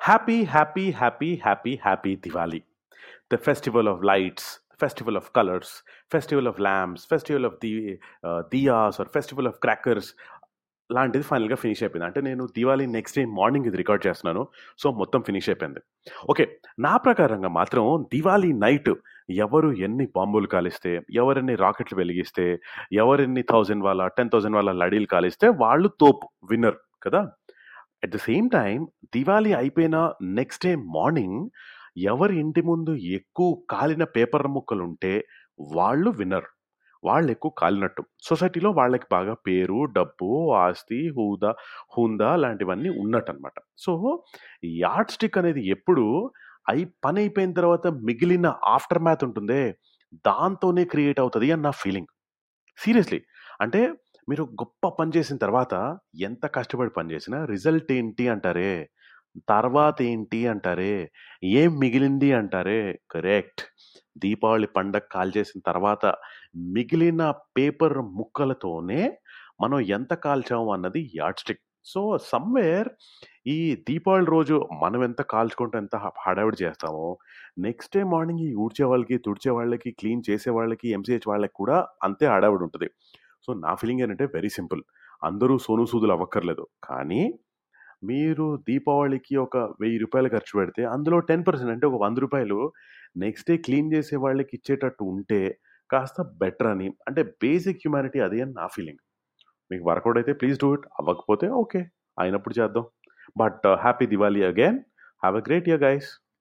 Happy happy happy happy happy Diwali the festival of lights festival of colours festival of lamps festival of the diyas or festival of crackers లాంటిది ఫైనల్గా finish అయిపోయింది. అంటే నేను Diwali next day morning ఇది record చేస్తున్నాను. So మొత్తం finish అయిపోయింది. Okay నా ప్రకారంగా మాత్రం దివాళీ నైట్ ఎవరు ఎన్ని బాంబులు కాలిస్తే ఎవరెన్ని రాకెట్లు వెలిగిస్తే ఎవరెన్ని థౌజండ్ వాళ్ళ టెన్ థౌజండ్ వాళ్ళ లడీలు కాలిస్తే వాళ్ళు తోపు విన్నర్ కదా? At the same time Diwali అయిపోయిన నెక్స్ట్ డే మార్నింగ్ ఎవరి ఇంటి ముందు ఎక్కువ కాలిన పేపర్ ముక్కలు ఉంటే వాళ్ళు విన్నర్ వాళ్ళు ఎక్కువ కాలినట్టు. సొసైటీలో వాళ్ళకి బాగా పేరు డబ్బు ఆస్తి హూదా హుందా లాంటివన్నీ ఉన్నట్టు అనమాట సో యాడ్ స్టిక్ అనేది ఎప్పుడు అయి పని అయిపోయిన తర్వాత మిగిలిన ఆఫ్టర్ మ్యాథ్ ఉంటుందే దాంతోనే క్రియేట్ అవుతుంది అని నా ఫీలింగ్ సీరియస్లీ అంటే మీరు గొప్ప పని చేసిన తర్వాత ఎంత కష్టపడి పని చేసినా రిజల్ట్ ఏంటి అంటారే? తర్వాత ఏంటి అంటారే? ఏం మిగిలింది అంటారే? కరెక్ట్. దీపావళి పండగ కాల్ చేసిన తర్వాత మిగిలిన పేపర్ ముక్కలతోనే మనం ఎంత కాల్చాము అన్నది యాడ్ స్టిక్. సో సమ్వేర్ ఈ దీపావళి రోజు మనం ఎంత కాల్చుకుంటూ ఎంత హడావిడి చేస్తామో నెక్స్ట్ డే మార్నింగ్ ఈ ఊడ్చే వాళ్ళకి తుడిచే వాళ్ళకి క్లీన్ చేసే వాళ్ళకి ఎంసీహెచ్ వాళ్ళకి కూడా అంతే హడావిడి ఉంటుంది. సో నా ఫీలింగ్ ఏంటంటే వెరీ సింపుల్. అందరూ సోను సూదులు అవ్వక్కర్లేదు. కానీ మీరు దీపావళికి ఒక వెయ్యి రూపాయలు ఖర్చు పెడితే అందులో టెన్ పర్సెంట్ అంటే ఒక వంద రూపాయలు నెక్స్ట్ డే క్లీన్ చేసే వాళ్ళకి ఇచ్చేటట్టు ఉంటే కాస్త బెటర్ అని. అంటే బేసిక్ హ్యుమానిటీ అదే అని నా ఫీలింగ్. మీకు వర్కౌట్ అయితే ప్లీజ్ డూ ఇట్. అవ్వకపోతే ఓకే. అయినప్పుడు చేద్దాం. But happy Diwali again. Have a great year guys